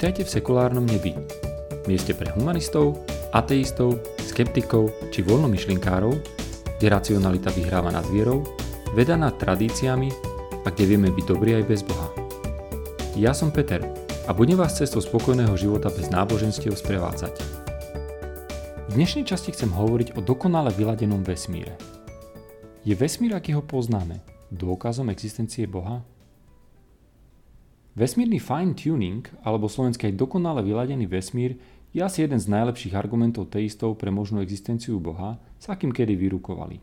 Vitajte v sekulárnom nebi. Mieste pre humanistov, ateistov, skeptikov či voľnomyšlinkárov, kde racionalita vyhráva nad vierou, veda nad tradíciami a kde vieme byť dobrí aj bez Boha. Ja som Peter a budem vás cestou spokojného života bez náboženstiev sprevádzať. V dnešnej časti chcem hovoriť o dokonale vyladenom vesmíre. Je vesmír, aký ho poznáme, dôkazom existencie Boha? Vesmírny fine tuning, alebo slovenský aj dokonale vyladený vesmír, je asi jeden z najlepších argumentov teistov pre možnú existenciu Boha, s akým kedy vyrukovali.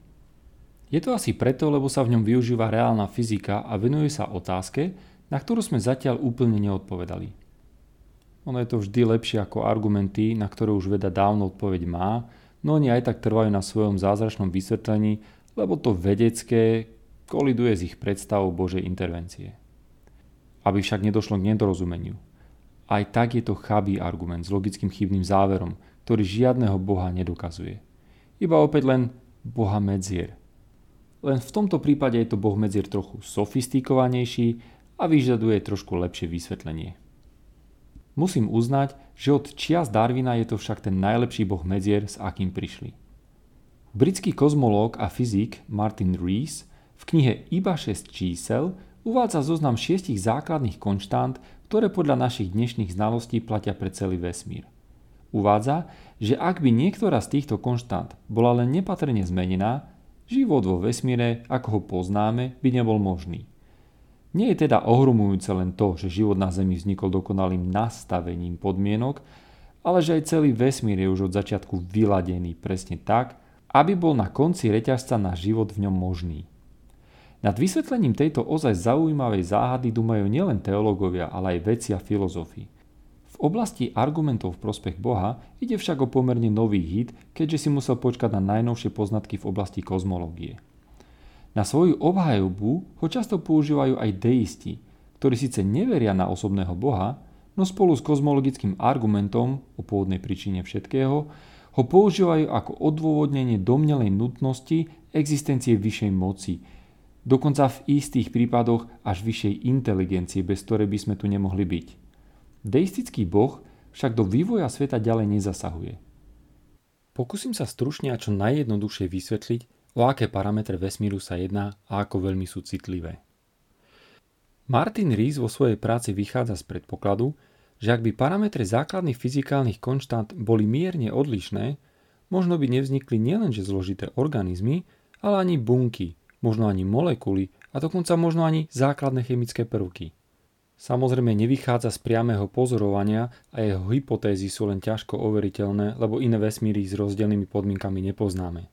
Je to asi preto, lebo sa v ňom využíva reálna fyzika a venuje sa otázke, na ktorú sme zatiaľ úplne neodpovedali. Ono je to vždy lepšie ako argumenty, na ktoré už veda dávno odpoveď má, no oni aj tak trvajú na svojom zázračnom vysvetlení, lebo to vedecké koliduje s ich predstavou Božej intervencie aby však nedošlo k nedorozumeniu. Aj tak je to chabý argument s logickým chybným záverom, ktorý žiadneho boha nedokazuje. Iba opäť len boha medzier. Len v tomto prípade je to boh medzier trochu sofistikovanejší a vyžaduje trošku lepšie vysvetlenie. Musím uznať, že od čias Darwina je to však ten najlepší boh medzier, s akým prišli. Britský kozmológ a fyzik Martin Rees v knihe Iba 6 čísel uvádza zoznam šiestich základných konštant, ktoré podľa našich dnešných znalostí platia pre celý vesmír. Uvádza, že ak by niektorá z týchto konštant bola len nepatrne zmenená, život vo vesmíre, ako ho poznáme, by nebol možný. Nie je teda ohromujúce len to, že život na Zemi vznikol dokonalým nastavením podmienok, ale že aj celý vesmír je už od začiatku vyladený presne tak, aby bol na konci reťazca na život v ňom možný. Nad vysvetlením tejto ozaj zaujímavej záhady dumajú nielen teológovia, ale aj vedci a filozofi. V oblasti argumentov v prospech Boha ide však o pomerne nový hit, keďže si musel počkať na najnovšie poznatky v oblasti kozmológie. Na svoju obhajobu ho často používajú aj deisti, ktorí síce neveria na osobného Boha, no spolu s kozmologickým argumentom o pôvodnej príčine všetkého ho používajú ako odôvodnenie domnelej nutnosti existencie vyššej moci, dokonca v istých prípadoch až vyššej inteligencie, bez ktorej by sme tu nemohli byť. Deistický boh však do vývoja sveta ďalej nezasahuje. Pokúsim sa stručne a čo najjednoduchšie vysvetliť, o aké parametre vesmíru sa jedná a ako veľmi sú citlivé. Martin Rees vo svojej práci vychádza z predpokladu, že ak by parametre základných fyzikálnych konštant boli mierne odlišné, možno by nevznikli nielenže zložité organizmy, ale ani bunky, možno ani molekuly a dokonca možno ani základné chemické prvky. Samozrejme nevychádza z priamého pozorovania a jeho hypotézy sú len ťažko overiteľné, lebo iné vesmíry s rozdielnymi podmienkami nepoznáme.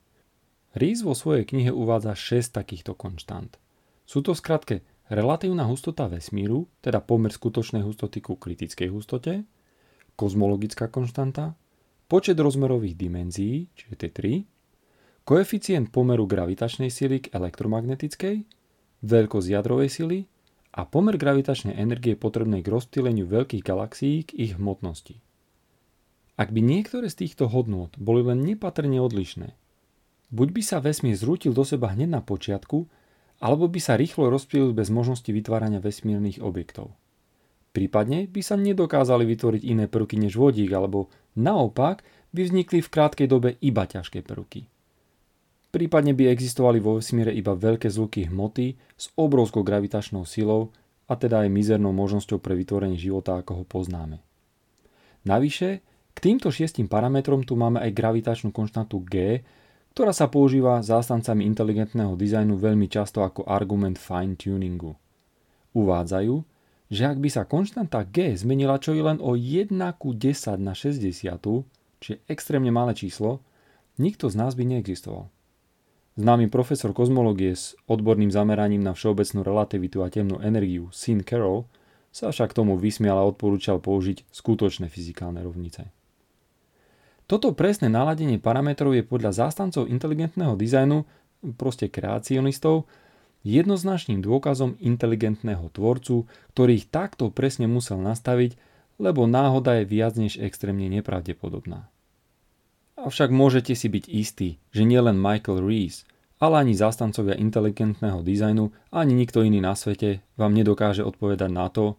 Rees vo svojej knihe uvádza 6 takýchto konštant. Sú to skratke relatívna hustota vesmíru, teda pomer skutočnej hustoty ku kritickej hustote, kozmologická konštanta, počet rozmerových dimenzií, čiže T3, koeficient pomeru gravitačnej sily k elektromagnetickej, veľkosť jadrovej sily a pomer gravitačnej energie potrebnej k rozptýleniu veľkých galaxií k ich hmotnosti. Ak by niektoré z týchto hodnôt boli len nepatrne odlišné, buď by sa vesmír zrútil do seba hneď na počiatku, alebo by sa rýchlo rozptýlil bez možnosti vytvárania vesmírnych objektov. Prípadne by sa nedokázali vytvoriť iné prvky než vodík, alebo naopak by vznikli v krátkej dobe iba ťažké prvky. Prípadne by existovali vo vesmíre iba veľké zluky hmoty s obrovskou gravitačnou silou a teda aj mizernou možnosťou pre vytvorenie života, ako ho poznáme. Navyše, k týmto šiestim parametrom tu máme aj gravitačnú konštantu G, ktorá sa používa zástancami inteligentného dizajnu veľmi často ako argument fine-tuningu. Uvádzajú, že ak by sa konštanta G zmenila čo je len o 1 ku 10 na 60, čiže extrémne malé číslo, nikto z nás by neexistoval. Známy profesor kozmológie s odborným zameraním na všeobecnú relativitu a temnú energiu Sin Carroll sa však tomu vysmial a odporúčal použiť skutočné fyzikálne rovnice. Toto presné naladenie parametrov je podľa zástancov inteligentného dizajnu, proste kreacionistov, jednoznačným dôkazom inteligentného tvorcu, ktorý ich takto presne musel nastaviť, lebo náhoda je viac než extrémne nepravdepodobná. Avšak môžete si byť istí, že nielen Michael Rees, ale ani zastancovia inteligentného dizajnu, ani nikto iný na svete vám nedokáže odpovedať na to,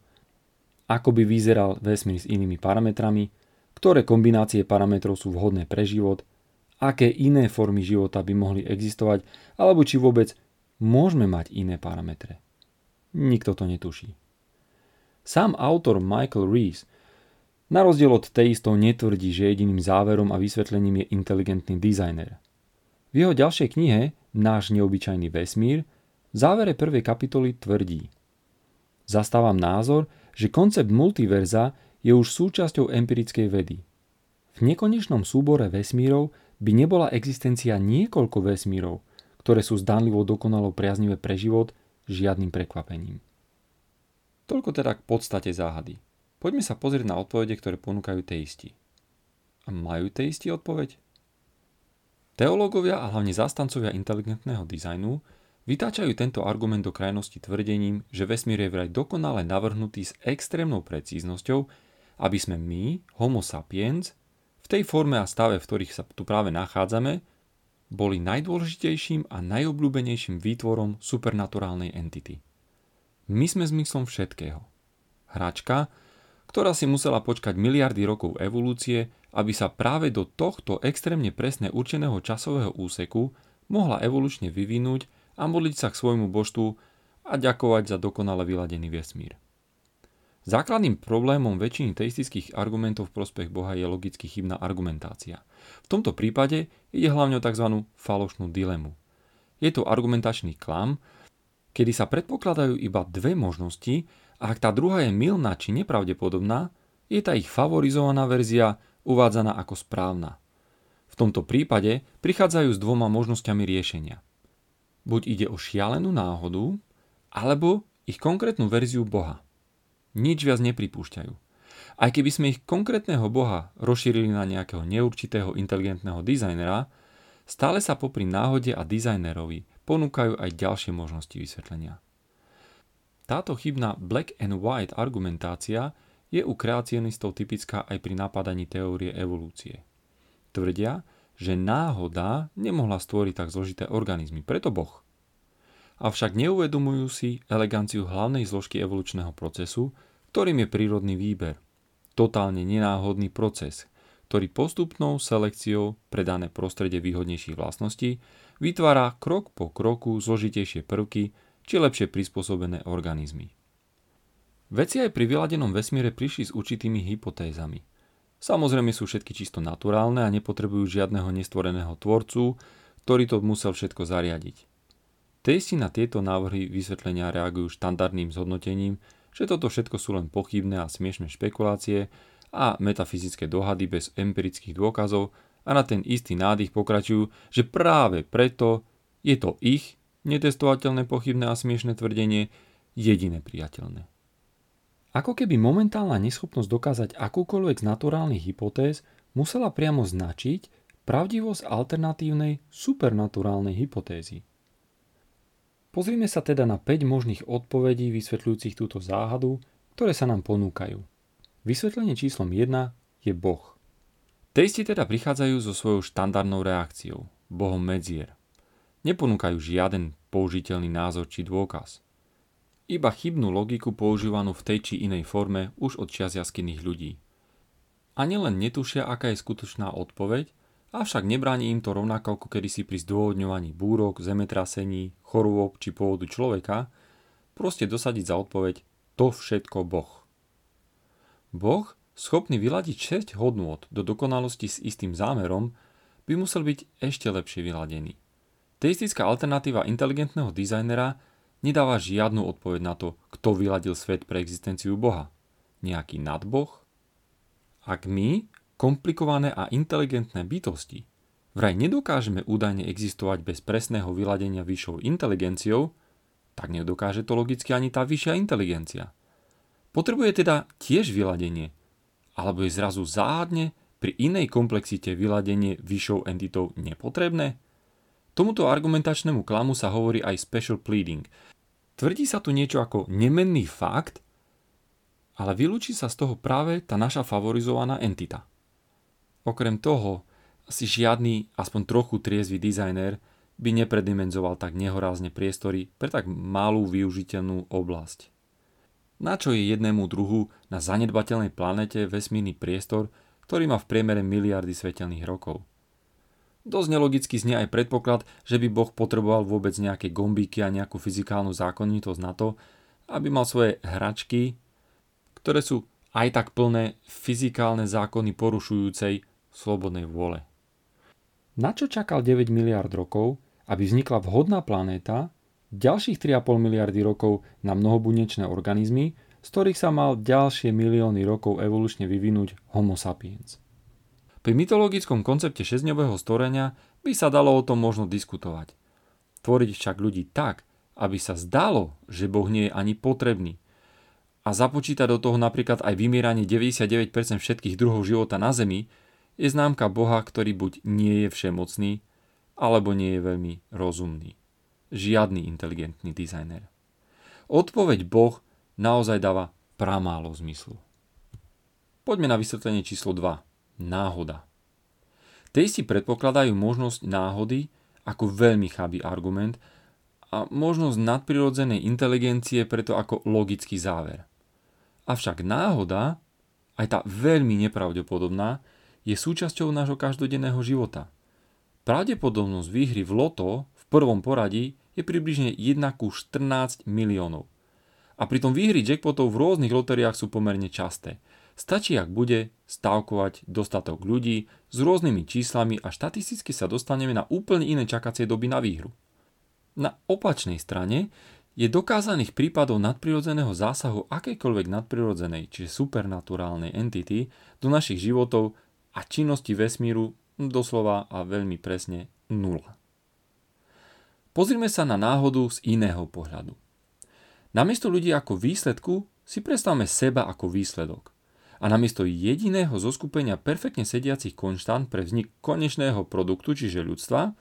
ako by vyzeral vesmír s inými parametrami, ktoré kombinácie parametrov sú vhodné pre život, aké iné formy života by mohli existovať, alebo či vôbec môžeme mať iné parametre. Nikto to netuší. Sám autor Michael Rees na rozdiel od teistov netvrdí, že jediným záverom a vysvetlením je inteligentný dizajner. V jeho ďalšej knihe Náš neobyčajný vesmír v závere prvej kapitoly tvrdí Zastávam názor, že koncept multiverza je už súčasťou empirickej vedy. V nekonečnom súbore vesmírov by nebola existencia niekoľko vesmírov, ktoré sú zdánlivo dokonalo priaznivé pre život, žiadnym prekvapením. Toľko teda k podstate záhady. Poďme sa pozrieť na odpovede, ktoré ponúkajú teisti. A majú teisti odpoveď? Teológovia a hlavne zastancovia inteligentného dizajnu vytáčajú tento argument do krajnosti tvrdením, že vesmír je vraj dokonale navrhnutý s extrémnou precíznosťou, aby sme my, homo sapiens, v tej forme a stave, v ktorých sa tu práve nachádzame, boli najdôležitejším a najobľúbenejším výtvorom supernaturálnej entity. My sme zmyslom všetkého. Hračka, ktorá si musela počkať miliardy rokov evolúcie, aby sa práve do tohto extrémne presne určeného časového úseku mohla evolučne vyvinúť a modliť sa k svojmu božstvu a ďakovať za dokonale vyladený vesmír. Základným problémom väčšiny teistických argumentov v prospech Boha je logicky chybná argumentácia. V tomto prípade ide hlavne o tzv. falošnú dilemu. Je to argumentačný klam, kedy sa predpokladajú iba dve možnosti a ak tá druhá je milná či nepravdepodobná, je tá ich favorizovaná verzia uvádzaná ako správna. V tomto prípade prichádzajú s dvoma možnosťami riešenia. Buď ide o šialenú náhodu, alebo ich konkrétnu verziu Boha. Nič viac nepripúšťajú. Aj keby sme ich konkrétneho Boha rozšírili na nejakého neurčitého inteligentného dizajnera, stále sa popri náhode a dizajnerovi ponúkajú aj ďalšie možnosti vysvetlenia. Táto chybná black and white argumentácia je u kreacionistov typická aj pri napadaní teórie evolúcie. Tvrdia, že náhoda nemohla stvoriť tak zložité organizmy, preto Boh. Avšak neuvedomujú si eleganciu hlavnej zložky evolučného procesu, ktorým je prírodný výber. Totálne nenáhodný proces, ktorý postupnou selekciou pre dané prostredie výhodnejších vlastností vytvára krok po kroku zložitejšie prvky, či lepšie prispôsobené organizmy. Veci aj pri vyladenom vesmíre prišli s určitými hypotézami. Samozrejme sú všetky čisto naturálne a nepotrebujú žiadneho nestvoreného tvorcu, ktorý to musel všetko zariadiť. Tejsti na tieto návrhy vysvetlenia reagujú štandardným zhodnotením, že toto všetko sú len pochybné a smiešné špekulácie a metafyzické dohady bez empirických dôkazov a na ten istý nádych pokračujú, že práve preto je to ich netestovateľné, pochybné a smiešné tvrdenie jediné priateľné. Ako keby momentálna neschopnosť dokázať akúkoľvek z naturálnych hypotéz musela priamo značiť pravdivosť alternatívnej supernaturálnej hypotézy. Pozrime sa teda na 5 možných odpovedí vysvetľujúcich túto záhadu, ktoré sa nám ponúkajú. Vysvetlenie číslom 1 je Boh. Teisti teda prichádzajú so svojou štandardnou reakciou, Bohom medzier neponúkajú žiaden použiteľný názor či dôkaz. Iba chybnú logiku používanú v tej či inej forme už od čias jaskinných ľudí. A nielen netušia, aká je skutočná odpoveď, avšak nebráni im to rovnako ako kedysi pri zdôvodňovaní búrok, zemetrasení, chorôb či pôvodu človeka, proste dosadiť za odpoveď to všetko Boh. Boh, schopný vyladiť 6 hodnôt do dokonalosti s istým zámerom, by musel byť ešte lepšie vyladený. Teistická alternatíva inteligentného dizajnera nedáva žiadnu odpoveď na to, kto vyladil svet pre existenciu Boha. Nejaký nadboh? Ak my, komplikované a inteligentné bytosti, vraj nedokážeme údajne existovať bez presného vyladenia vyššou inteligenciou, tak nedokáže to logicky ani tá vyššia inteligencia. Potrebuje teda tiež vyladenie, alebo je zrazu záhadne pri inej komplexite vyladenie vyššou entitou nepotrebné? Tomuto argumentačnému klamu sa hovorí aj special pleading. Tvrdí sa tu niečo ako nemenný fakt, ale vylúči sa z toho práve tá naša favorizovaná entita. Okrem toho, asi žiadny, aspoň trochu triezvy dizajner by nepredimenzoval tak nehorázne priestory pre tak malú využiteľnú oblasť. Na čo je jednému druhu na zanedbateľnej planete vesmírny priestor, ktorý má v priemere miliardy svetelných rokov? Dosť nelogicky znie aj predpoklad, že by Boh potreboval vôbec nejaké gombíky a nejakú fyzikálnu zákonitosť na to, aby mal svoje hračky, ktoré sú aj tak plné fyzikálne zákony porušujúcej slobodnej vôle. Na čo čakal 9 miliard rokov, aby vznikla vhodná planéta, ďalších 3,5 miliardy rokov na mnohobunečné organizmy, z ktorých sa mal ďalšie milióny rokov evolučne vyvinúť Homo sapiens. Pri mytologickom koncepte šesťdňového stvorenia by sa dalo o tom možno diskutovať. Tvoriť však ľudí tak, aby sa zdalo, že Boh nie je ani potrebný a započítať do toho napríklad aj vymieranie 99% všetkých druhov života na Zemi, je známka Boha, ktorý buď nie je všemocný, alebo nie je veľmi rozumný. Žiadny inteligentný dizajner. Odpoveď Boh naozaj dáva pramálo zmyslu. Poďme na vysvetlenie číslo 2 náhoda. Teisti predpokladajú možnosť náhody ako veľmi chabý argument a možnosť nadprirodzenej inteligencie preto ako logický záver. Avšak náhoda, aj tá veľmi nepravdepodobná, je súčasťou nášho každodenného života. Pravdepodobnosť výhry v loto v prvom poradí je približne 1 ku 14 miliónov. A pritom výhry jackpotov v rôznych lotériách sú pomerne časté – Stačí, ak bude stávkovať dostatok ľudí s rôznymi číslami a štatisticky sa dostaneme na úplne iné čakacie doby na výhru. Na opačnej strane je dokázaných prípadov nadprirodzeného zásahu akejkoľvek nadprirodzenej, čiže supernaturálnej entity do našich životov a činnosti vesmíru doslova a veľmi presne nula. Pozrime sa na náhodu z iného pohľadu. Namiesto ľudí ako výsledku si predstavme seba ako výsledok a namiesto jediného zoskupenia perfektne sediacich konštant pre vznik konečného produktu, čiže ľudstva,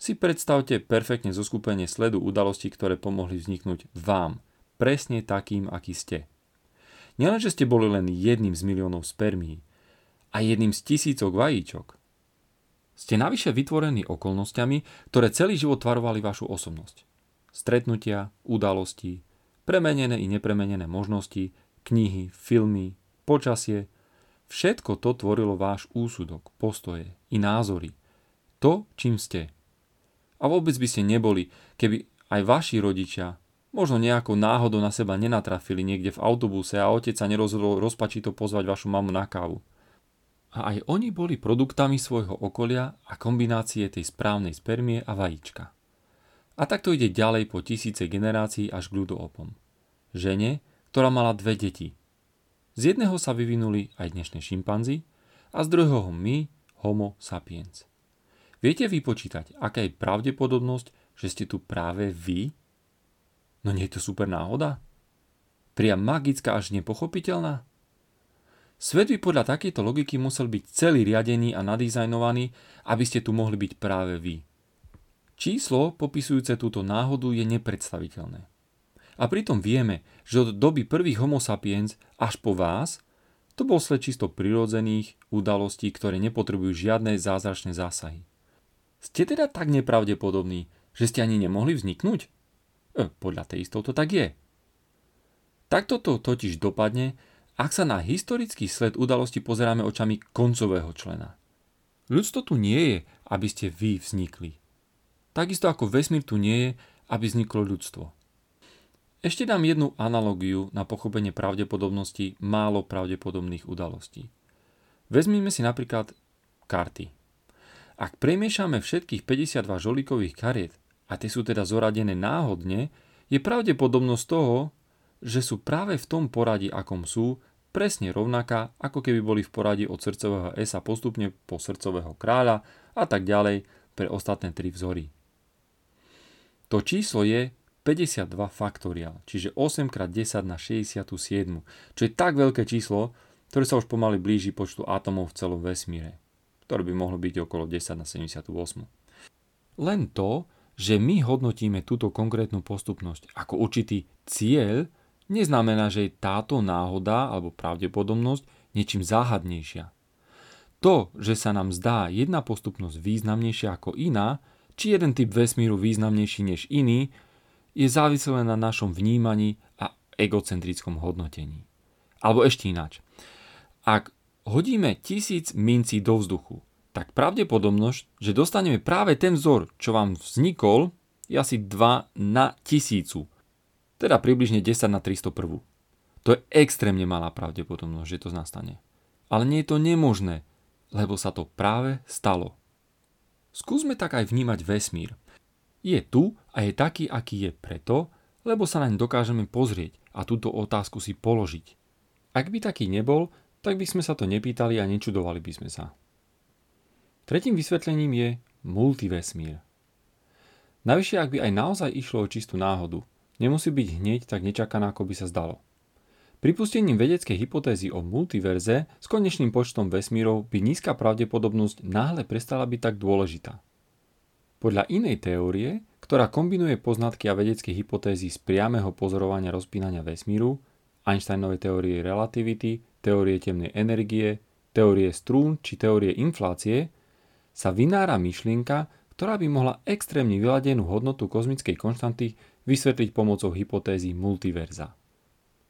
si predstavte perfektne zoskupenie sledu udalostí, ktoré pomohli vzniknúť vám, presne takým, aký ste. Nielenže ste boli len jedným z miliónov spermí a jedným z tisícok vajíčok. Ste navyše vytvorení okolnostiami, ktoré celý život tvarovali vašu osobnosť. Stretnutia, udalosti, premenené i nepremenené možnosti, knihy, filmy, počasie, všetko to tvorilo váš úsudok, postoje i názory. To, čím ste. A vôbec by ste neboli, keby aj vaši rodičia možno nejakou náhodou na seba nenatrafili niekde v autobuse a otec sa nerozhodol rozpačito pozvať vašu mamu na kávu. A aj oni boli produktami svojho okolia a kombinácie tej správnej spermie a vajíčka. A takto ide ďalej po tisíce generácií až k ľudoopom. Žene, ktorá mala dve deti, z jedného sa vyvinuli aj dnešné šimpanzi a z druhého my, homo sapiens. Viete vypočítať, aká je pravdepodobnosť, že ste tu práve vy? No nie je to super náhoda? Priam magická až nepochopiteľná? Svet by podľa takejto logiky musel byť celý riadený a nadizajnovaný, aby ste tu mohli byť práve vy. Číslo popisujúce túto náhodu je nepredstaviteľné. A pritom vieme, že od doby prvých homo sapiens až po vás, to bol sled čisto prirodzených udalostí, ktoré nepotrebujú žiadne zázračné zásahy. Ste teda tak nepravdepodobní, že ste ani nemohli vzniknúť? E, podľa tej to tak je. Takto to totiž dopadne, ak sa na historický sled udalosti pozeráme očami koncového člena. Ľudstvo tu nie je, aby ste vy vznikli. Takisto ako vesmír tu nie je, aby vzniklo ľudstvo. Ešte dám jednu analogiu na pochopenie pravdepodobnosti málo pravdepodobných udalostí. Vezmime si napríklad karty. Ak premiešame všetkých 52 žolíkových kariet a tie sú teda zoradené náhodne, je pravdepodobnosť toho, že sú práve v tom poradí, akom sú, presne rovnaká, ako keby boli v poradí od srdcového S postupne po srdcového kráľa a tak ďalej pre ostatné tri vzory. To číslo je 52 faktoriál, čiže 8 x 10 na 67, čo je tak veľké číslo, ktoré sa už pomaly blíži počtu atomov v celom vesmíre, ktoré by mohlo byť okolo 10 na 78. Len to, že my hodnotíme túto konkrétnu postupnosť ako určitý cieľ, neznamená, že je táto náhoda alebo pravdepodobnosť niečím záhadnejšia. To, že sa nám zdá jedna postupnosť významnejšia ako iná, či jeden typ vesmíru významnejší než iný, je závislé na našom vnímaní a egocentrickom hodnotení. Alebo ešte ináč. Ak hodíme tisíc mincí do vzduchu, tak pravdepodobnosť, že dostaneme práve ten vzor, čo vám vznikol, je asi 2 na tisícu. Teda približne 10 na 301. To je extrémne malá pravdepodobnosť, že to nastane. Ale nie je to nemožné, lebo sa to práve stalo. Skúsme tak aj vnímať vesmír. Je tu a je taký, aký je preto, lebo sa naň dokážeme pozrieť a túto otázku si položiť. Ak by taký nebol, tak by sme sa to nepýtali a nečudovali by sme sa. Tretím vysvetlením je multivesmír. Navyše, ak by aj naozaj išlo o čistú náhodu, nemusí byť hneď tak nečakaná, ako by sa zdalo. Pripustením vedeckej hypotézy o multiverze s konečným počtom vesmírov by nízka pravdepodobnosť náhle prestala byť tak dôležitá. Podľa inej teórie, ktorá kombinuje poznatky a vedecké hypotézy z priameho pozorovania rozpínania vesmíru, Einsteinovej teórie relativity, teórie temnej energie, teórie strún či teórie inflácie, sa vynára myšlienka, ktorá by mohla extrémne vyladenú hodnotu kozmickej konštanty vysvetliť pomocou hypotézy multiverza.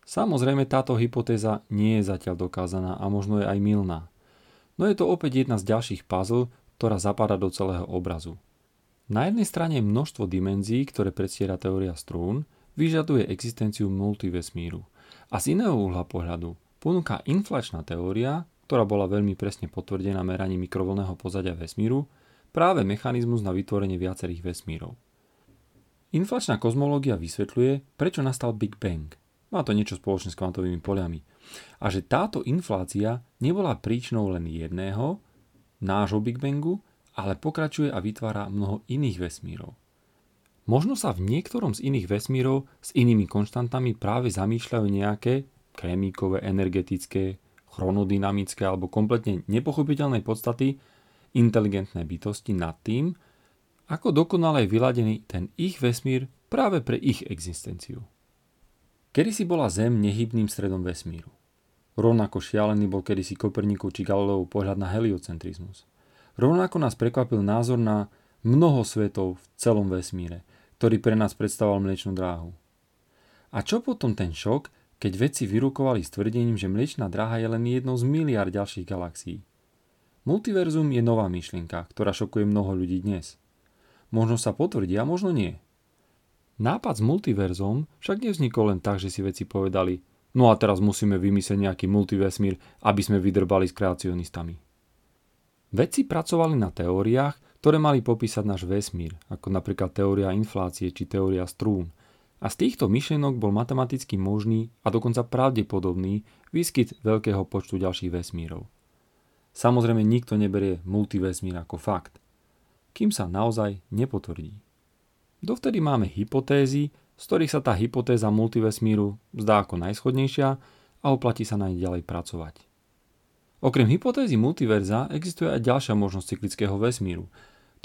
Samozrejme táto hypotéza nie je zatiaľ dokázaná a možno je aj milná. No je to opäť jedna z ďalších puzzle, ktorá zapadá do celého obrazu. Na jednej strane množstvo dimenzií, ktoré predstiera teória strún, vyžaduje existenciu multivesmíru. A z iného uhla pohľadu ponúka inflačná teória, ktorá bola veľmi presne potvrdená meraním mikrovlného pozadia vesmíru, práve mechanizmus na vytvorenie viacerých vesmírov. Inflačná kozmológia vysvetľuje, prečo nastal Big Bang. Má to niečo spoločné s kvantovými poliami. A že táto inflácia nebola príčinou len jedného, nášho Big Bangu, ale pokračuje a vytvára mnoho iných vesmírov. Možno sa v niektorom z iných vesmírov s inými konštantami práve zamýšľajú nejaké krémíkové, energetické, chronodynamické alebo kompletne nepochopiteľné podstaty, inteligentné bytosti nad tým, ako dokonale je vyladený ten ich vesmír práve pre ich existenciu. Kedy si bola Zem nehybným stredom vesmíru. Rovnako šialený bol kedysi Koperníkov či Galileov pohľad na heliocentrizmus. Rovnako nás prekvapil názor na mnoho svetov v celom vesmíre, ktorý pre nás predstavoval mliečnú dráhu. A čo potom ten šok, keď vedci vyrukovali s tvrdením, že mliečná dráha je len jednou z miliard ďalších galaxií? Multiverzum je nová myšlienka, ktorá šokuje mnoho ľudí dnes. Možno sa potvrdí a možno nie. Nápad s multiverzom však nevznikol len tak, že si veci povedali no a teraz musíme vymyslieť nejaký multivesmír, aby sme vydrbali s kreacionistami. Vedci pracovali na teóriách, ktoré mali popísať náš vesmír, ako napríklad teória inflácie či teória strún. A z týchto myšlienok bol matematicky možný a dokonca pravdepodobný výskyt veľkého počtu ďalších vesmírov. Samozrejme nikto neberie multivesmír ako fakt, kým sa naozaj nepotvrdí. Dovtedy máme hypotézy, z ktorých sa tá hypotéza multivesmíru zdá ako najschodnejšia a oplatí sa na nej ďalej pracovať. Okrem hypotézy multiverza existuje aj ďalšia možnosť cyklického vesmíru,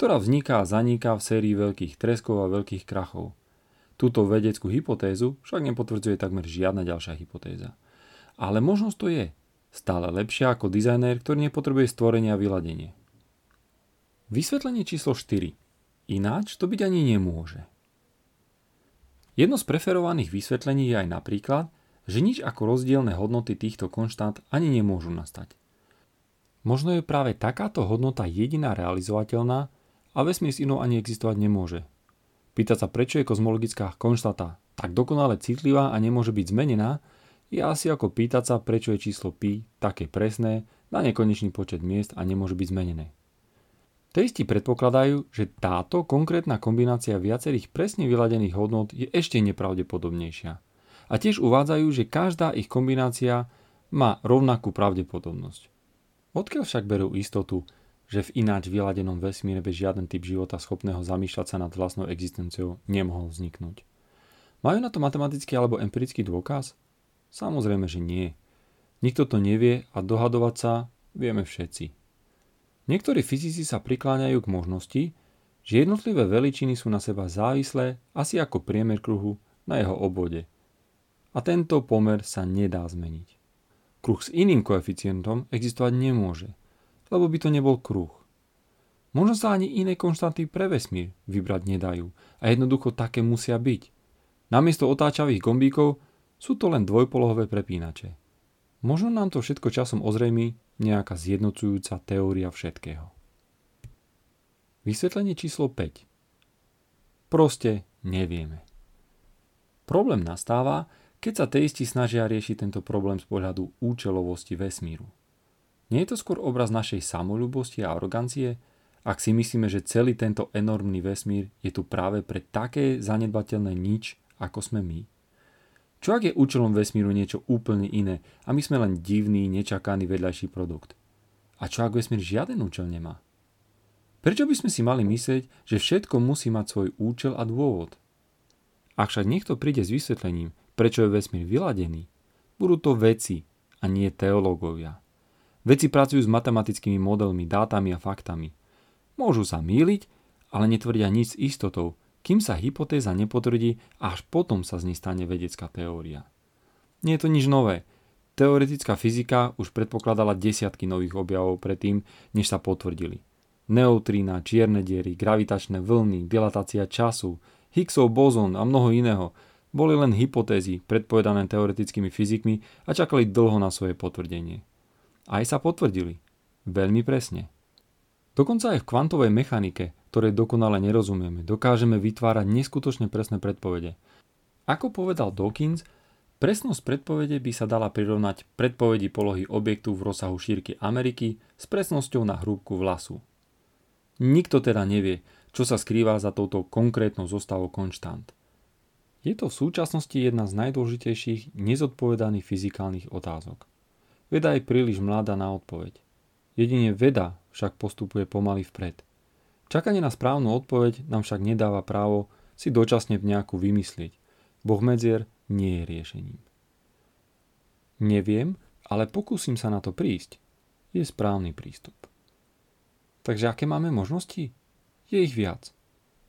ktorá vzniká a zaniká v sérii veľkých treskov a veľkých krachov. Túto vedeckú hypotézu však nepotvrdzuje takmer žiadna ďalšia hypotéza. Ale možnosť to je, Stále lepšia ako dizajner, ktorý nepotrebuje stvorenie a vyladenie. Vysvetlenie číslo 4. Ináč to byť ani nemôže. Jedno z preferovaných vysvetlení je aj napríklad, že nič ako rozdielne hodnoty týchto konštant ani nemôžu nastať. Možno je práve takáto hodnota jediná realizovateľná a vesmír s inou ani existovať nemôže. Pýtať sa, prečo je kozmologická konštata tak dokonale citlivá a nemôže byť zmenená, je asi ako pýtať sa, prečo je číslo pi také presné na nekonečný počet miest a nemôže byť zmenené. Teisti predpokladajú, že táto konkrétna kombinácia viacerých presne vyladených hodnot je ešte nepravdepodobnejšia. A tiež uvádzajú, že každá ich kombinácia má rovnakú pravdepodobnosť. Odkiaľ však berú istotu, že v ináč vyladenom vesmíre bez žiaden typ života schopného zamýšľať sa nad vlastnou existenciou nemohol vzniknúť? Majú na to matematický alebo empirický dôkaz? Samozrejme, že nie. Nikto to nevie a dohadovať sa vieme všetci. Niektorí fyzici sa prikláňajú k možnosti, že jednotlivé veličiny sú na seba závislé asi ako priemer kruhu na jeho obode. A tento pomer sa nedá zmeniť. Kruh s iným koeficientom existovať nemôže, lebo by to nebol kruh. Možno sa ani iné konštanty pre vesmír vybrať nedajú a jednoducho také musia byť. Namiesto otáčavých gombíkov Sú to len dvojpolohové prepínače. Možno nám to všetko časom ozrejmi nejaká zjednocujúca teória všetkého. Vysvetlenie číslo 5. Proste nevieme. Problém nastáva, keď sa teisti snažia riešiť tento problém z pohľadu účelovosti vesmíru. Nie je to skôr obraz našej samolúbosti a arogancie, ak si myslíme, že celý tento enormný vesmír je tu práve pre také zanedbateľné nič, ako sme my? Čo ak je účelom vesmíru niečo úplne iné a my sme len divný, nečakaný vedľajší produkt? A čo ak vesmír žiaden účel nemá? Prečo by sme si mali myslieť, že všetko musí mať svoj účel a dôvod? Ak však niekto príde s vysvetlením, prečo je vesmír vyladený, budú to veci a nie teológovia. Veci pracujú s matematickými modelmi, dátami a faktami – Môžu sa míliť, ale netvrdia nič s istotou, kým sa hypotéza nepotvrdí až potom sa z nej stane vedecká teória. Nie je to nič nové. Teoretická fyzika už predpokladala desiatky nových objavov predtým, než sa potvrdili. Neutrína, čierne diery, gravitačné vlny, dilatácia času, Higgsov bozón a mnoho iného boli len hypotézy predpovedané teoretickými fyzikmi a čakali dlho na svoje potvrdenie. Aj sa potvrdili. Veľmi presne. Dokonca aj v kvantovej mechanike, ktorej dokonale nerozumieme, dokážeme vytvárať neskutočne presné predpovede. Ako povedal Dawkins, presnosť predpovede by sa dala prirovnať predpovedi polohy objektu v rozsahu šírky Ameriky s presnosťou na hrúbku vlasu. Nikto teda nevie, čo sa skrýva za touto konkrétnou zostavou konštant. Je to v súčasnosti jedna z najdôležitejších nezodpovedaných fyzikálnych otázok. Veda je príliš mladá na odpoveď. Jedine veda však postupuje pomaly vpred. Čakanie na správnu odpoveď nám však nedáva právo si dočasne nejakú vymyslieť. Boh medzier nie je riešením. Neviem, ale pokúsim sa na to prísť. Je správny prístup. Takže aké máme možnosti? Je ich viac.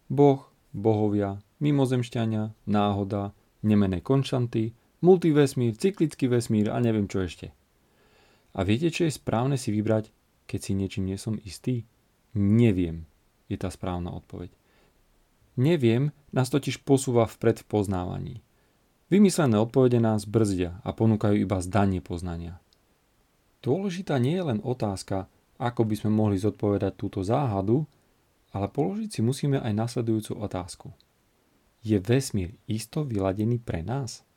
Boh, bohovia, mimozemšťania, náhoda, nemené konštanty, multivesmír, cyklický vesmír a neviem čo ešte. A viete, čo je správne si vybrať keď si niečím nie som istý? Neviem, je tá správna odpoveď. Neviem nás totiž posúva vpred v poznávaní. Vymyslené odpovede nás brzdia a ponúkajú iba zdanie poznania. Dôležitá nie je len otázka, ako by sme mohli zodpovedať túto záhadu, ale položiť si musíme aj nasledujúcu otázku. Je vesmír isto vyladený pre nás?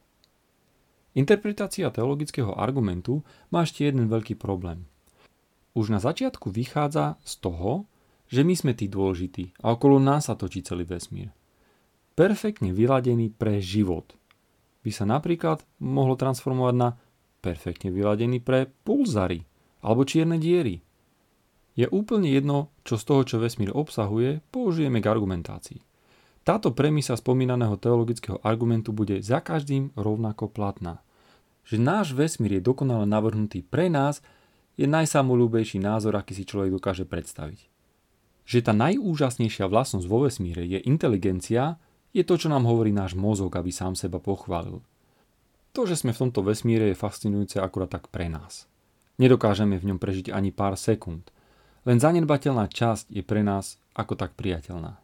Interpretácia teologického argumentu má ešte jeden veľký problém – už na začiatku vychádza z toho, že my sme tí dôležití a okolo nás sa točí celý vesmír. Perfektne vyladený pre život by sa napríklad mohlo transformovať na perfektne vyladený pre pulzary alebo čierne diery. Je úplne jedno, čo z toho, čo vesmír obsahuje, použijeme k argumentácii. Táto premisa spomínaného teologického argumentu bude za každým rovnako platná. Že náš vesmír je dokonale navrhnutý pre nás je najsamolúbejší názor, aký si človek dokáže predstaviť. Že tá najúžasnejšia vlastnosť vo vesmíre je inteligencia, je to, čo nám hovorí náš mozog, aby sám seba pochválil. To, že sme v tomto vesmíre je fascinujúce akurát tak pre nás. Nedokážeme v ňom prežiť ani pár sekúnd. Len zanedbateľná časť je pre nás ako tak priateľná.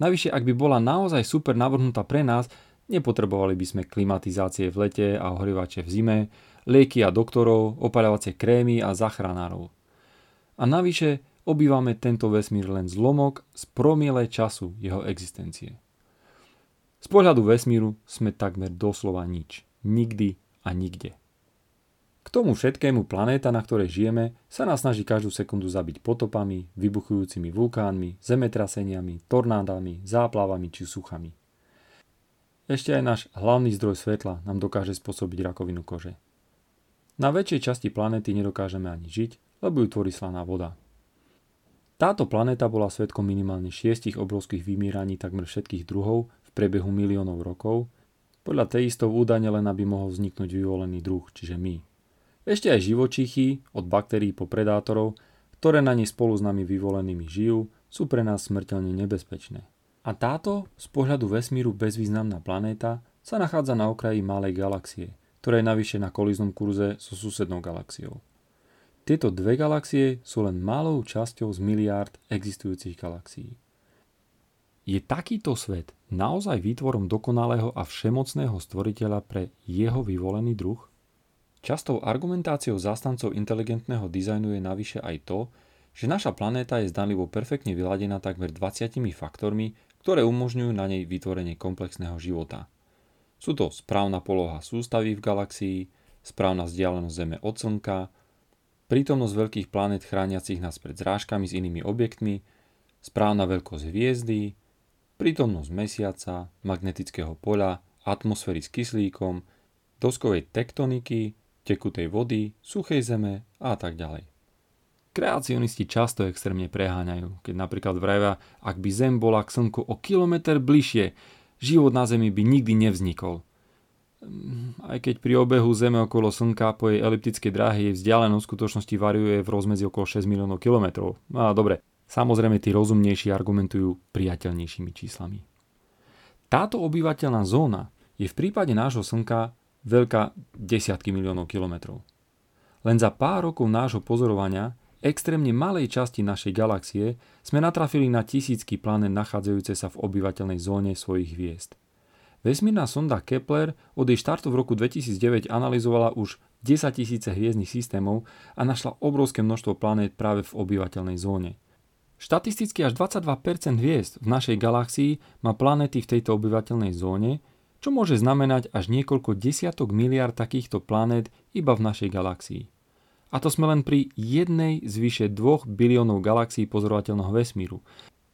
Navyše, ak by bola naozaj super navrhnutá pre nás, nepotrebovali by sme klimatizácie v lete a ohrievače v zime, lieky a doktorov, opaľovacie krémy a zachránárov. A navyše obývame tento vesmír len zlomok z promiele času jeho existencie. Z pohľadu vesmíru sme takmer doslova nič. Nikdy a nikde. K tomu všetkému planéta, na ktorej žijeme, sa nás snaží každú sekundu zabiť potopami, vybuchujúcimi vulkánmi, zemetraseniami, tornádami, záplavami či suchami. Ešte aj náš hlavný zdroj svetla nám dokáže spôsobiť rakovinu kože. Na väčšej časti planéty nedokážeme ani žiť, lebo ju tvorí slaná voda. Táto planéta bola svetkom minimálne šiestich obrovských vymíraní takmer všetkých druhov v priebehu miliónov rokov, podľa teistov údajne len aby mohol vzniknúť vyvolený druh, čiže my. Ešte aj živočíchy, od baktérií po predátorov, ktoré na nej spolu s nami vyvolenými žijú, sú pre nás smrteľne nebezpečné. A táto, z pohľadu vesmíru bezvýznamná planéta, sa nachádza na okraji malej galaxie, ktorá je navyše na koliznom kurze so susednou galaxiou. Tieto dve galaxie sú len malou časťou z miliárd existujúcich galaxií. Je takýto svet naozaj výtvorom dokonalého a všemocného stvoriteľa pre jeho vyvolený druh? Častou argumentáciou zástancov inteligentného dizajnu je navyše aj to, že naša planéta je zdanlivo perfektne vyladená takmer 20 faktormi, ktoré umožňujú na nej vytvorenie komplexného života. Sú to správna poloha sústavy v galaxii, správna vzdialenosť Zeme od Slnka, prítomnosť veľkých planét chrániacich nás pred zrážkami s inými objektmi, správna veľkosť hviezdy, prítomnosť mesiaca, magnetického poľa, atmosféry s kyslíkom, doskovej tektoniky, tekutej vody, suchej zeme a tak ďalej. Kreacionisti často extrémne preháňajú, keď napríklad vravia, ak by Zem bola k Slnku o kilometr bližšie, život na Zemi by nikdy nevznikol. Aj keď pri obehu Zeme okolo Slnka po jej eliptickej dráhe jej vzdialenosť v skutočnosti variuje v rozmedzi okolo 6 miliónov kilometrov. A dobre, samozrejme tí rozumnejší argumentujú priateľnejšími číslami. Táto obyvateľná zóna je v prípade nášho Slnka veľká desiatky miliónov kilometrov. Len za pár rokov nášho pozorovania extrémne malej časti našej galaxie sme natrafili na tisícky planet nachádzajúce sa v obyvateľnej zóne svojich hviezd. Vesmírna sonda Kepler od jej štartu v roku 2009 analyzovala už 10 tisíce hviezdnych systémov a našla obrovské množstvo planét práve v obyvateľnej zóne. Štatisticky až 22% hviezd v našej galaxii má planéty v tejto obyvateľnej zóne, čo môže znamenať až niekoľko desiatok miliard takýchto planét iba v našej galaxii. A to sme len pri jednej z vyše 2 biliónov galaxií pozorovateľného vesmíru.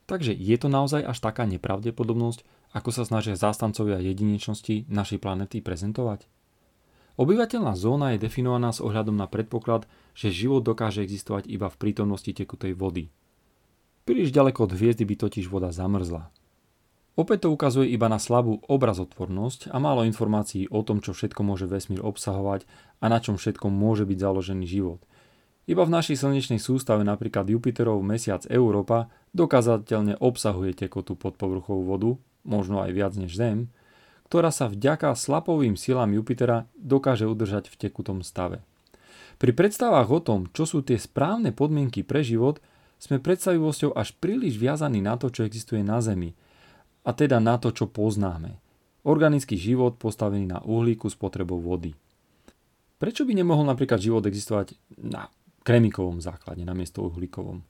Takže je to naozaj až taká nepravdepodobnosť, ako sa snažia zástancovia jedinečnosti našej planety prezentovať? Obyvateľná zóna je definovaná s ohľadom na predpoklad, že život dokáže existovať iba v prítomnosti tekutej vody. Príliš ďaleko od hviezdy by totiž voda zamrzla. Opäť to ukazuje iba na slabú obrazotvornosť a málo informácií o tom, čo všetko môže vesmír obsahovať a na čom všetko môže byť založený život. Iba v našej slnečnej sústave napríklad Jupiterov mesiac Európa dokázateľne obsahuje tekotu pod povrchovú vodu, možno aj viac než Zem, ktorá sa vďaka slapovým silám Jupitera dokáže udržať v tekutom stave. Pri predstavách o tom, čo sú tie správne podmienky pre život, sme predstavivosťou až príliš viazaní na to, čo existuje na Zemi – a teda na to, čo poznáme. Organický život postavený na uhlíku s vody. Prečo by nemohol napríklad život existovať na kremikovom základe namiesto uhlíkovom?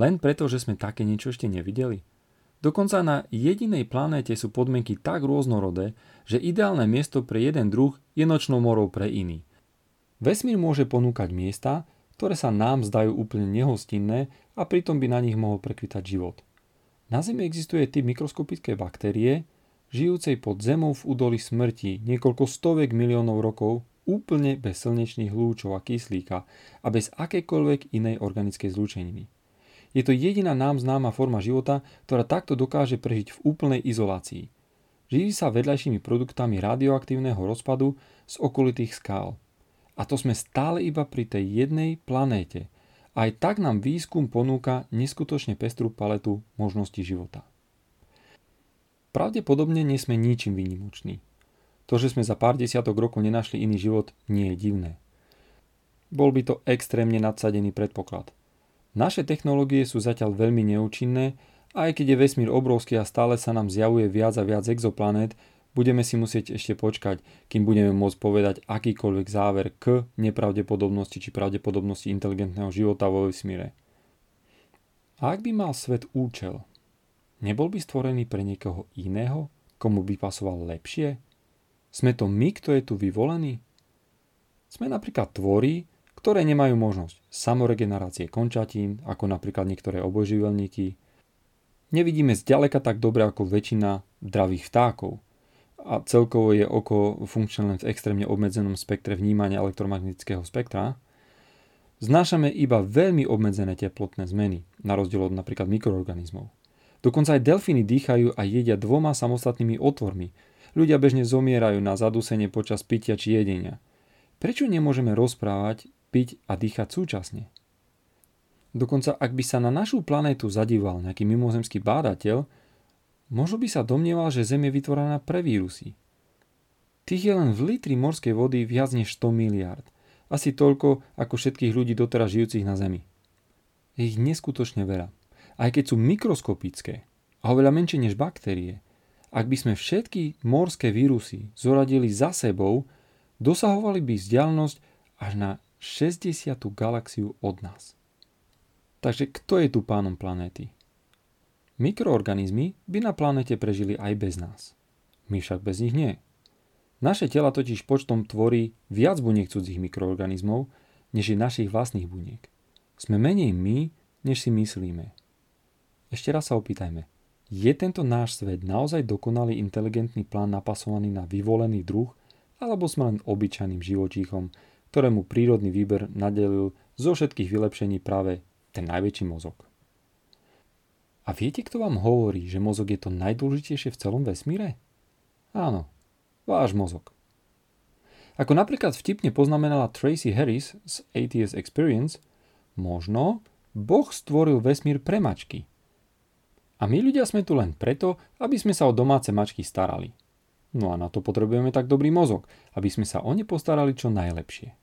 Len preto, že sme také niečo ešte nevideli? Dokonca na jedinej planéte sú podmienky tak rôznorodé, že ideálne miesto pre jeden druh je nočnou morou pre iný. Vesmír môže ponúkať miesta, ktoré sa nám zdajú úplne nehostinné a pritom by na nich mohol prekvitať život. Na Zemi existuje typ mikroskopické baktérie, žijúcej pod zemou v údoli smrti niekoľko stovek miliónov rokov úplne bez slnečných lúčov a kyslíka a bez akékoľvek inej organickej zlúčeniny. Je to jediná nám známa forma života, ktorá takto dokáže prežiť v úplnej izolácii. Živí sa vedľajšími produktami radioaktívneho rozpadu z okolitých skál. A to sme stále iba pri tej jednej planéte, aj tak nám výskum ponúka neskutočne pestrú paletu možností života. Pravdepodobne nie sme ničím výnimoční. To, že sme za pár desiatok rokov nenašli iný život, nie je divné. Bol by to extrémne nadsadený predpoklad. Naše technológie sú zatiaľ veľmi neúčinné aj keď je vesmír obrovský a stále sa nám zjavuje viac a viac exoplanét, budeme si musieť ešte počkať, kým budeme môcť povedať akýkoľvek záver k nepravdepodobnosti či pravdepodobnosti inteligentného života vo vesmíre. A ak by mal svet účel, nebol by stvorený pre niekoho iného, komu by pasoval lepšie? Sme to my, kto je tu vyvolený? Sme napríklad tvorí, ktoré nemajú možnosť samoregenerácie končatín, ako napríklad niektoré obojživelníky. Nevidíme zďaleka tak dobre ako väčšina dravých vtákov – a celkovo je oko funkčné v extrémne obmedzenom spektre vnímania elektromagnetického spektra, znášame iba veľmi obmedzené teplotné zmeny, na rozdiel od napríklad mikroorganizmov. Dokonca aj delfíny dýchajú a jedia dvoma samostatnými otvormi. Ľudia bežne zomierajú na zadusenie počas pitia či jedenia. Prečo nemôžeme rozprávať, piť a dýchať súčasne? Dokonca ak by sa na našu planétu zadíval nejaký mimozemský bádateľ, Možno by sa domnieval, že Zem je vytvorená pre vírusy. Tých je len v litri morskej vody viac než 100 miliard. Asi toľko ako všetkých ľudí doteraz žijúcich na Zemi. Je ich neskutočne veľa. Aj keď sú mikroskopické, a oveľa menšie než baktérie. Ak by sme všetky morské vírusy zoradili za sebou, dosahovali by vzdialenosť až na 60. galaxiu od nás. Takže kto je tu pánom planéty? Mikroorganizmy by na planete prežili aj bez nás. My však bez nich nie. Naše tela totiž počtom tvorí viac buniek cudzích mikroorganizmov, než je našich vlastných buniek. Sme menej my, než si myslíme. Ešte raz sa opýtajme. Je tento náš svet naozaj dokonalý inteligentný plán napasovaný na vyvolený druh, alebo sme len obyčajným živočíchom, ktorému prírodný výber nadelil zo všetkých vylepšení práve ten najväčší mozog? A viete, kto vám hovorí, že mozog je to najdôležitejšie v celom vesmíre? Áno, váš mozog. Ako napríklad vtipne poznamenala Tracy Harris z ATS Experience, možno Boh stvoril vesmír pre mačky – a my ľudia sme tu len preto, aby sme sa o domáce mačky starali. No a na to potrebujeme tak dobrý mozog, aby sme sa o ne postarali čo najlepšie.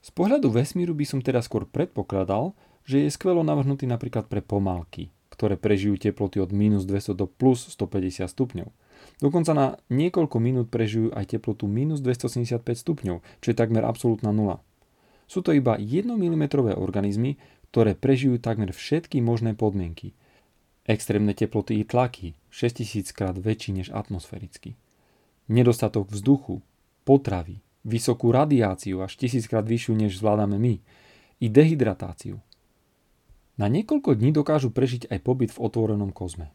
Z pohľadu vesmíru by som teda skôr predpokladal, že je skvelo navrhnutý napríklad pre pomalky, ktoré prežijú teploty od minus 200 do plus 150 stupňov. Dokonca na niekoľko minút prežijú aj teplotu minus 275 stupňov, čo je takmer absolútna nula. Sú to iba 1 mm organizmy, ktoré prežijú takmer všetky možné podmienky, Extrémne teploty i tlaky 6000 krát väčší než atmosféricky. Nedostatok vzduchu, potravy, vysokú radiáciu až 1000 krát vyššiu než zvládame my i dehydratáciu. Na niekoľko dní dokážu prežiť aj pobyt v otvorenom kozme.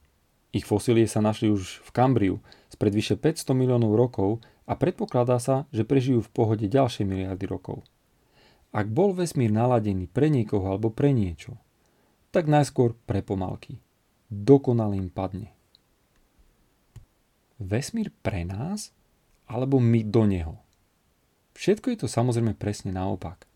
Ich fosílie sa našli už v Kambriu spred vyše 500 miliónov rokov a predpokladá sa, že prežijú v pohode ďalšie miliardy rokov. Ak bol vesmír naladený pre niekoho alebo pre niečo, tak najskôr pre pomalky dokonalým padne. Vesmír pre nás, alebo my do neho? Všetko je to samozrejme presne naopak.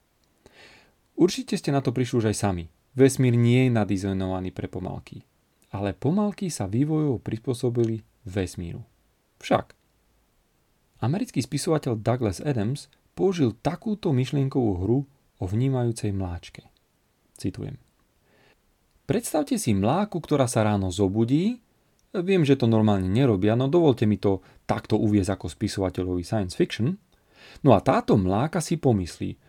Určite ste na to prišli už aj sami. Vesmír nie je nadizajnovaný pre pomalky. Ale pomalky sa vývojovo prispôsobili vesmíru. Však. Americký spisovateľ Douglas Adams použil takúto myšlienkovú hru o vnímajúcej mláčke. Citujem. Predstavte si mláku, ktorá sa ráno zobudí. Viem, že to normálne nerobia, no dovolte mi to takto uviezť ako spisovateľovi science fiction. No a táto mláka si pomyslí,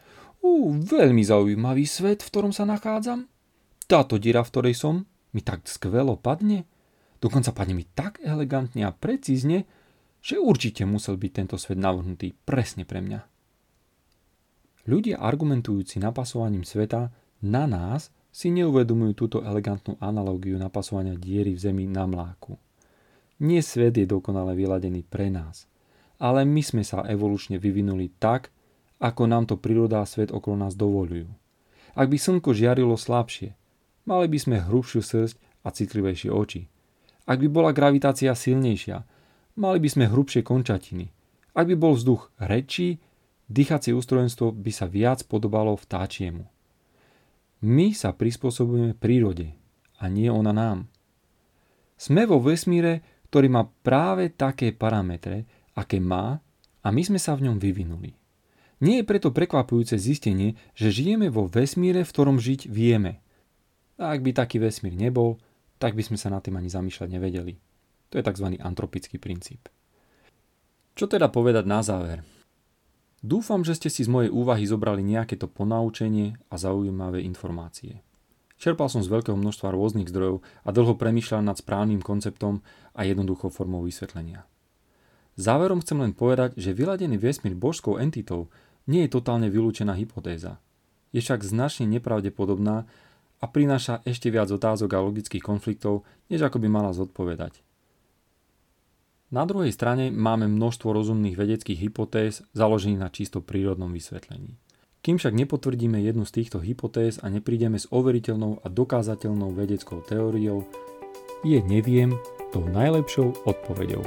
Ú, veľmi zaujímavý svet, v ktorom sa nachádzam. Táto dira, v ktorej som, mi tak skvelo padne. Dokonca padne mi tak elegantne a precízne, že určite musel byť tento svet navrhnutý presne pre mňa. Ľudia argumentujúci napasovaním sveta na nás si neuvedomujú túto elegantnú analógiu napasovania diery v zemi na mláku. Nie svet je dokonale vyladený pre nás, ale my sme sa evolučne vyvinuli tak, ako nám to príroda a svet okolo nás dovolujú. Ak by slnko žiarilo slabšie, mali by sme hrubšiu srst a citlivejšie oči. Ak by bola gravitácia silnejšia, mali by sme hrubšie končatiny. Ak by bol vzduch hrečí, dýchacie ústrojenstvo by sa viac podobalo vtáčiemu. My sa prispôsobujeme prírode a nie ona nám. Sme vo vesmíre, ktorý má práve také parametre, aké má a my sme sa v ňom vyvinuli. Nie je preto prekvapujúce zistenie, že žijeme vo vesmíre, v ktorom žiť vieme. A ak by taký vesmír nebol, tak by sme sa na tým ani zamýšľať nevedeli. To je tzv. antropický princíp. Čo teda povedať na záver? Dúfam, že ste si z mojej úvahy zobrali nejaké to ponaučenie a zaujímavé informácie. Čerpal som z veľkého množstva rôznych zdrojov a dlho premýšľal nad správnym konceptom a jednoduchou formou vysvetlenia. Záverom chcem len povedať, že vyladený vesmír božskou entitou nie je totálne vylúčená hypotéza. Je však značne nepravdepodobná a prináša ešte viac otázok a logických konfliktov, než ako by mala zodpovedať. Na druhej strane máme množstvo rozumných vedeckých hypotéz založených na čisto prírodnom vysvetlení. Kým však nepotvrdíme jednu z týchto hypotéz a neprídeme s overiteľnou a dokázateľnou vedeckou teóriou, je neviem tou najlepšou odpoveďou.